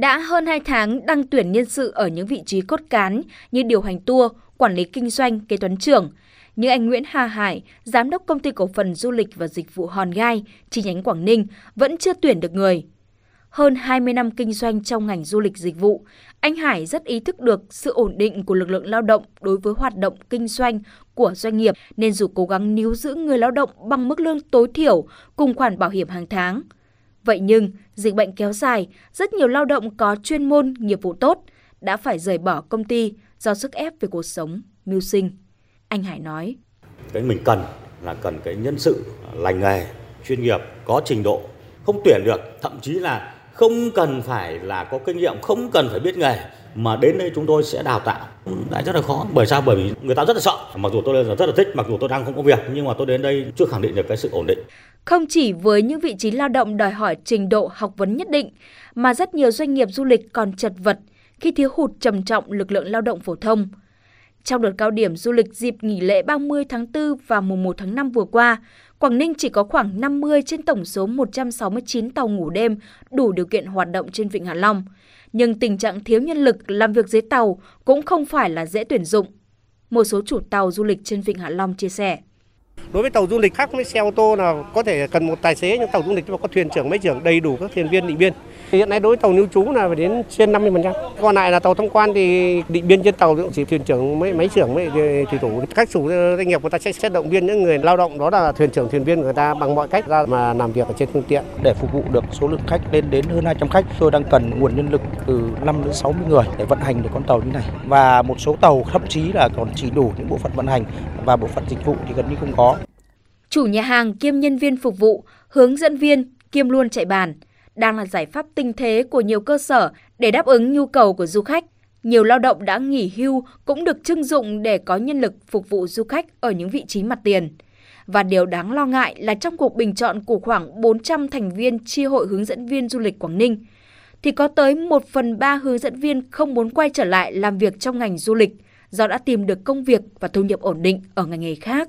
Đã hơn 2 tháng đăng tuyển nhân sự ở những vị trí cốt cán như điều hành tour, quản lý kinh doanh, kế toán trưởng. Nhưng anh Nguyễn Hà Hải, giám đốc công ty cổ phần du lịch và dịch vụ Hòn Gai, chi nhánh Quảng Ninh, vẫn chưa tuyển được người. Hơn 20 năm kinh doanh trong ngành du lịch dịch vụ, anh Hải rất ý thức được sự ổn định của lực lượng lao động đối với hoạt động kinh doanh của doanh nghiệp nên dù cố gắng níu giữ người lao động bằng mức lương tối thiểu cùng khoản bảo hiểm hàng tháng. Vậy nhưng, dịch bệnh kéo dài, rất nhiều lao động có chuyên môn, nghiệp vụ tốt đã phải rời bỏ công ty do sức ép về cuộc sống, mưu sinh. Anh Hải nói. Cái mình cần là cần cái nhân sự lành nghề, chuyên nghiệp, có trình độ, không tuyển được, thậm chí là không cần phải là có kinh nghiệm, không cần phải biết nghề mà đến đây chúng tôi sẽ đào tạo lại rất là khó bởi sao bởi vì người ta rất là sợ mặc dù tôi rất là thích mặc dù tôi đang không có việc nhưng mà tôi đến đây chưa khẳng định được cái sự ổn định không chỉ với những vị trí lao động đòi hỏi trình độ học vấn nhất định mà rất nhiều doanh nghiệp du lịch còn chật vật khi thiếu hụt trầm trọng lực lượng lao động phổ thông trong đợt cao điểm du lịch dịp nghỉ lễ 30 tháng 4 và mùng 1 tháng 5 vừa qua, Quảng Ninh chỉ có khoảng 50 trên tổng số 169 tàu ngủ đêm đủ điều kiện hoạt động trên Vịnh Hạ Long. Nhưng tình trạng thiếu nhân lực làm việc dưới tàu cũng không phải là dễ tuyển dụng. Một số chủ tàu du lịch trên Vịnh Hạ Long chia sẻ. Đối với tàu du lịch khác với xe ô tô là có thể cần một tài xế nhưng tàu du lịch có thuyền trưởng máy trưởng đầy đủ các thuyền viên định biên. Hiện nay đối với tàu lưu trú là phải đến trên 50%. Còn lại là tàu thông quan thì định biên trên tàu cũng chỉ thuyền trưởng mấy máy trưởng mấy thủy thủ. Các chủ ờ, doanh nghiệp người ta sẽ, sẽ động viên những người lao động đó là thuyền trưởng thuyền viên người ta bằng mọi cách ra mà làm việc ở trên phương tiện để phục vụ được số lượng khách lên đến hơn 200 khách. Tôi đang cần nguồn nhân lực từ 5 đến 60 người để vận hành được con tàu như này. Và một số tàu thậm chí là còn chỉ đủ những bộ phận vận hành và bộ phận dịch vụ thì gần như không có. Chủ nhà hàng kiêm nhân viên phục vụ, hướng dẫn viên kiêm luôn chạy bàn đang là giải pháp tinh thế của nhiều cơ sở để đáp ứng nhu cầu của du khách. Nhiều lao động đã nghỉ hưu cũng được trưng dụng để có nhân lực phục vụ du khách ở những vị trí mặt tiền. Và điều đáng lo ngại là trong cuộc bình chọn của khoảng 400 thành viên chi hội hướng dẫn viên du lịch Quảng Ninh, thì có tới 1 phần 3 hướng dẫn viên không muốn quay trở lại làm việc trong ngành du lịch do đã tìm được công việc và thu nhập ổn định ở ngành nghề khác.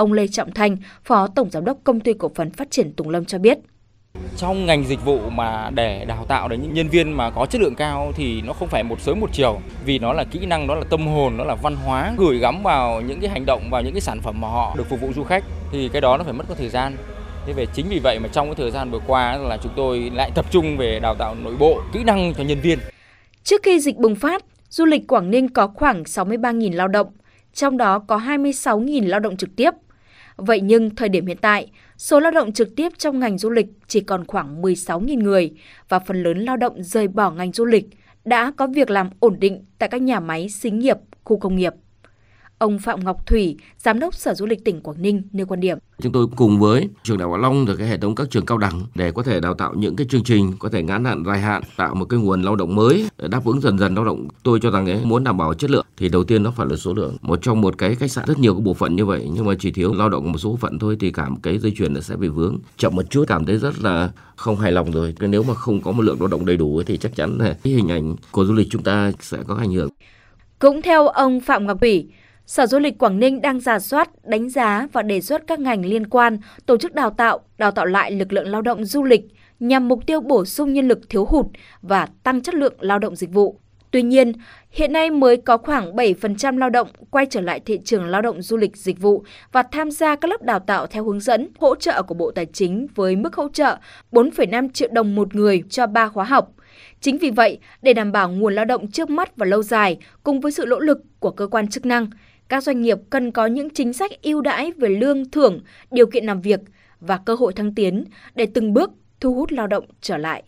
Ông Lê Trọng Thanh, Phó Tổng Giám đốc Công ty Cổ phần Phát triển Tùng Lâm cho biết. Trong ngành dịch vụ mà để đào tạo đến những nhân viên mà có chất lượng cao thì nó không phải một sớm một chiều vì nó là kỹ năng, nó là tâm hồn, nó là văn hóa gửi gắm vào những cái hành động vào những cái sản phẩm mà họ được phục vụ du khách thì cái đó nó phải mất có thời gian. Thế về chính vì vậy mà trong cái thời gian vừa qua là chúng tôi lại tập trung về đào tạo nội bộ, kỹ năng cho nhân viên. Trước khi dịch bùng phát, du lịch Quảng Ninh có khoảng 63.000 lao động, trong đó có 26.000 lao động trực tiếp. Vậy nhưng thời điểm hiện tại, số lao động trực tiếp trong ngành du lịch chỉ còn khoảng 16.000 người và phần lớn lao động rời bỏ ngành du lịch đã có việc làm ổn định tại các nhà máy xí nghiệp, khu công nghiệp. Ông Phạm Ngọc Thủy, Giám đốc Sở Du lịch tỉnh Quảng Ninh nêu quan điểm. Chúng tôi cùng với trường Đại học Long và cái hệ thống các trường cao đẳng để có thể đào tạo những cái chương trình có thể ngắn hạn dài hạn tạo một cái nguồn lao động mới đáp ứng dần dần lao động. Tôi cho rằng ấy muốn đảm bảo chất lượng thì đầu tiên nó phải là số lượng. Một trong một cái khách sạn rất nhiều cái bộ phận như vậy nhưng mà chỉ thiếu lao động một số bộ phận thôi thì cả một cái dây chuyền nó sẽ bị vướng. Chậm một chút cảm thấy rất là không hài lòng rồi. Nếu mà không có một lượng lao động đầy đủ thì chắc chắn là cái hình ảnh của du lịch chúng ta sẽ có ảnh hưởng. Cũng theo ông Phạm Ngọc Thủy, Sở Du lịch Quảng Ninh đang giả soát, đánh giá và đề xuất các ngành liên quan tổ chức đào tạo, đào tạo lại lực lượng lao động du lịch nhằm mục tiêu bổ sung nhân lực thiếu hụt và tăng chất lượng lao động dịch vụ. Tuy nhiên, hiện nay mới có khoảng 7% lao động quay trở lại thị trường lao động du lịch dịch vụ và tham gia các lớp đào tạo theo hướng dẫn, hỗ trợ của Bộ Tài chính với mức hỗ trợ 4,5 triệu đồng một người cho 3 khóa học. Chính vì vậy, để đảm bảo nguồn lao động trước mắt và lâu dài cùng với sự nỗ lực của cơ quan chức năng, các doanh nghiệp cần có những chính sách ưu đãi về lương thưởng, điều kiện làm việc và cơ hội thăng tiến để từng bước thu hút lao động trở lại.